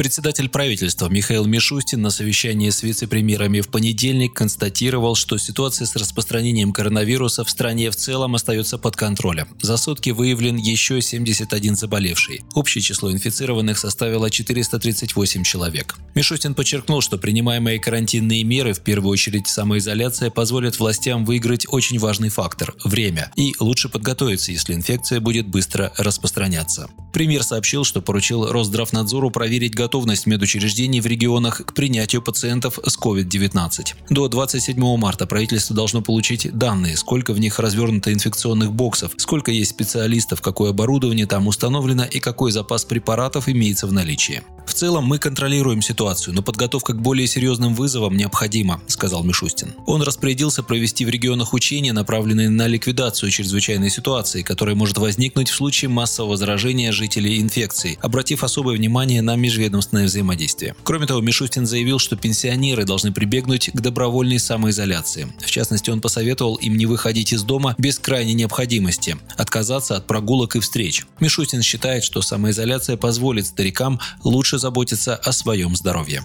Председатель правительства Михаил Мишустин на совещании с вице-премьерами в понедельник констатировал, что ситуация с распространением коронавируса в стране в целом остается под контролем. За сутки выявлен еще 71 заболевший. Общее число инфицированных составило 438 человек. Мишустин подчеркнул, что принимаемые карантинные меры, в первую очередь самоизоляция, позволят властям выиграть очень важный фактор – время, и лучше подготовиться, если инфекция будет быстро распространяться. Премьер сообщил, что поручил Росздравнадзору проверить готовность готовность медучреждений в регионах к принятию пациентов с COVID-19. До 27 марта правительство должно получить данные, сколько в них развернуто инфекционных боксов, сколько есть специалистов, какое оборудование там установлено и какой запас препаратов имеется в наличии. В целом мы контролируем ситуацию, но подготовка к более серьезным вызовам необходима, сказал Мишустин. Он распорядился провести в регионах учения, направленные на ликвидацию чрезвычайной ситуации, которая может возникнуть в случае массового заражения жителей инфекцией, обратив особое внимание на межведомственное взаимодействие. Кроме того, Мишустин заявил, что пенсионеры должны прибегнуть к добровольной самоизоляции. В частности, он посоветовал им не выходить из дома без крайней необходимости, отказаться от прогулок и встреч. Мишустин считает, что самоизоляция позволит старикам лучше заботиться о своем здоровье.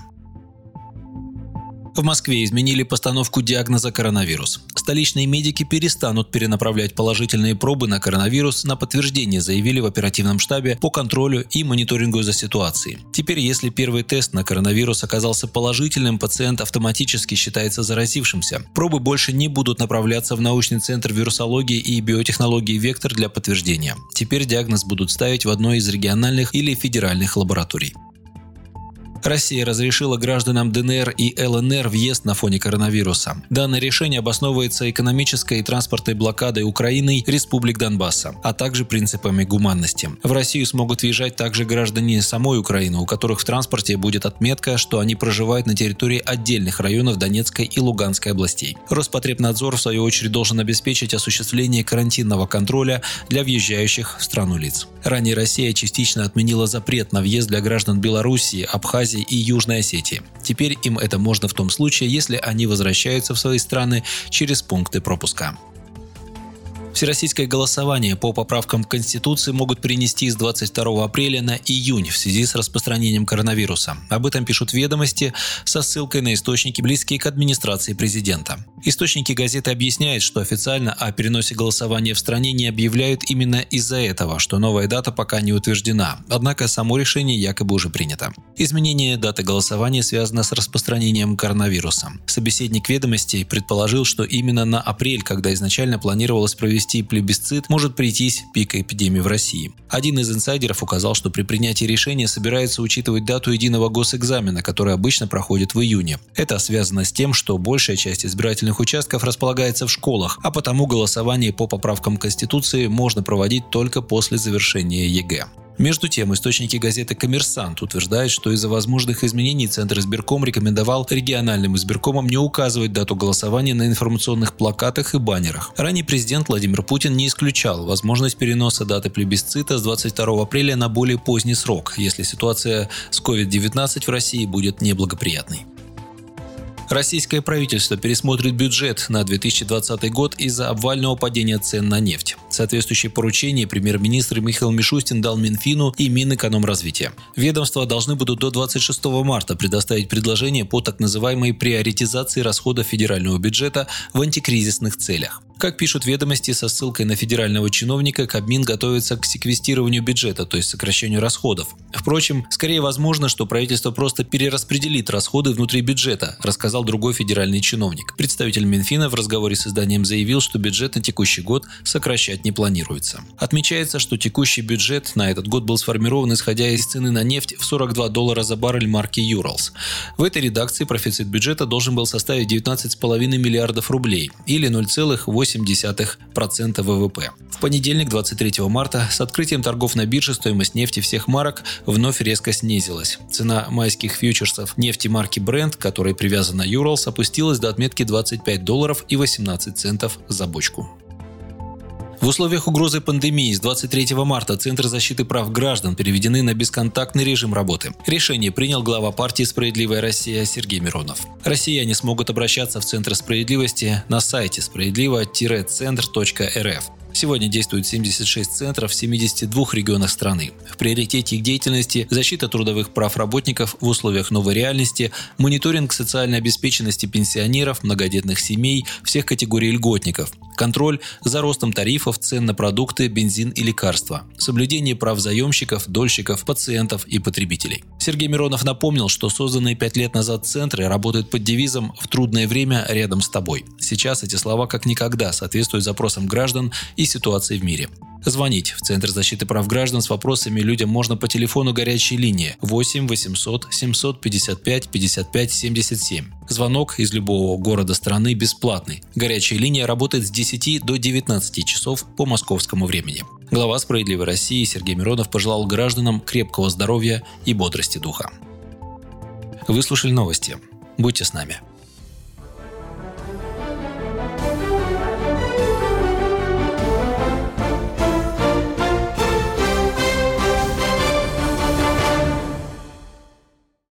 В Москве изменили постановку диагноза коронавирус. Столичные медики перестанут перенаправлять положительные пробы на коронавирус на подтверждение, заявили в оперативном штабе по контролю и мониторингу за ситуацией. Теперь, если первый тест на коронавирус оказался положительным, пациент автоматически считается заразившимся. Пробы больше не будут направляться в научный центр вирусологии и биотехнологии «Вектор» для подтверждения. Теперь диагноз будут ставить в одной из региональных или федеральных лабораторий. Россия разрешила гражданам ДНР и ЛНР въезд на фоне коронавируса. Данное решение обосновывается экономической и транспортной блокадой Украиной республик Донбасса, а также принципами гуманности. В Россию смогут въезжать также граждане самой Украины, у которых в транспорте будет отметка, что они проживают на территории отдельных районов Донецкой и Луганской областей. Роспотребнадзор, в свою очередь, должен обеспечить осуществление карантинного контроля для въезжающих в страну лиц. Ранее Россия частично отменила запрет на въезд для граждан Белоруссии, Абхазии, Абхазии и Южной Осетии. Теперь им это можно в том случае, если они возвращаются в свои страны через пункты пропуска. Всероссийское голосование по поправкам к Конституции могут перенести с 22 апреля на июнь в связи с распространением коронавируса. Об этом пишут ведомости со ссылкой на источники, близкие к администрации президента. Источники газеты объясняют, что официально о переносе голосования в стране не объявляют именно из-за этого, что новая дата пока не утверждена, однако само решение якобы уже принято. Изменение даты голосования связано с распространением коронавируса. Собеседник ведомостей предположил, что именно на апрель, когда изначально планировалось провести провести плебисцит, может прийтись пик эпидемии в России. Один из инсайдеров указал, что при принятии решения собирается учитывать дату единого госэкзамена, который обычно проходит в июне. Это связано с тем, что большая часть избирательных участков располагается в школах, а потому голосование по поправкам Конституции можно проводить только после завершения ЕГЭ. Между тем, источники газеты «Коммерсант» утверждают, что из-за возможных изменений Центр избирком рекомендовал региональным избиркомам не указывать дату голосования на информационных плакатах и баннерах. Ранее президент Владимир Путин не исключал возможность переноса даты плебисцита с 22 апреля на более поздний срок, если ситуация с COVID-19 в России будет неблагоприятной. Российское правительство пересмотрит бюджет на 2020 год из-за обвального падения цен на нефть. Соответствующее поручение премьер-министр Михаил Мишустин дал Минфину и Минэкономразвития. Ведомства должны будут до 26 марта предоставить предложение по так называемой приоритизации расходов федерального бюджета в антикризисных целях. Как пишут ведомости со ссылкой на федерального чиновника, Кабмин готовится к секвестированию бюджета, то есть сокращению расходов. Впрочем, скорее возможно, что правительство просто перераспределит расходы внутри бюджета, рассказал другой федеральный чиновник. Представитель Минфина в разговоре с изданием заявил, что бюджет на текущий год сокращать не планируется. Отмечается, что текущий бюджет на этот год был сформирован исходя из цены на нефть в 42 доллара за баррель марки Urals. В этой редакции профицит бюджета должен был составить 19,5 миллиардов рублей или 0,8 0,8% ВВП. В понедельник, 23 марта, с открытием торгов на бирже стоимость нефти всех марок вновь резко снизилась. Цена майских фьючерсов нефти марки Brent, которой привязана Urals, опустилась до отметки 25 долларов и 18 центов за бочку. В условиях угрозы пандемии с 23 марта Центр защиты прав граждан переведены на бесконтактный режим работы. Решение принял глава партии «Справедливая Россия» Сергей Миронов. Россияне смогут обращаться в Центр справедливости на сайте справедливо-центр.рф. Сегодня действует 76 центров в 72 регионах страны. В приоритете их деятельности защита трудовых прав работников в условиях новой реальности, мониторинг социальной обеспеченности пенсионеров, многодетных семей, всех категорий льготников, контроль за ростом тарифов, цен на продукты, бензин и лекарства, соблюдение прав заемщиков, дольщиков, пациентов и потребителей. Сергей Миронов напомнил, что созданные пять лет назад центры работают под девизом «В трудное время рядом с тобой». Сейчас эти слова как никогда соответствуют запросам граждан и ситуации в мире. Звонить в Центр защиты прав граждан с вопросами людям можно по телефону горячей линии 8 800 755 55 77. Звонок из любого города страны бесплатный. Горячая линия работает с 10 до 19 часов по московскому времени. Глава «Справедливой России» Сергей Миронов пожелал гражданам крепкого здоровья и бодрости духа. Вы слушали новости. Будьте с нами.